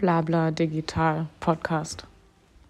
Blabla Digital Podcast.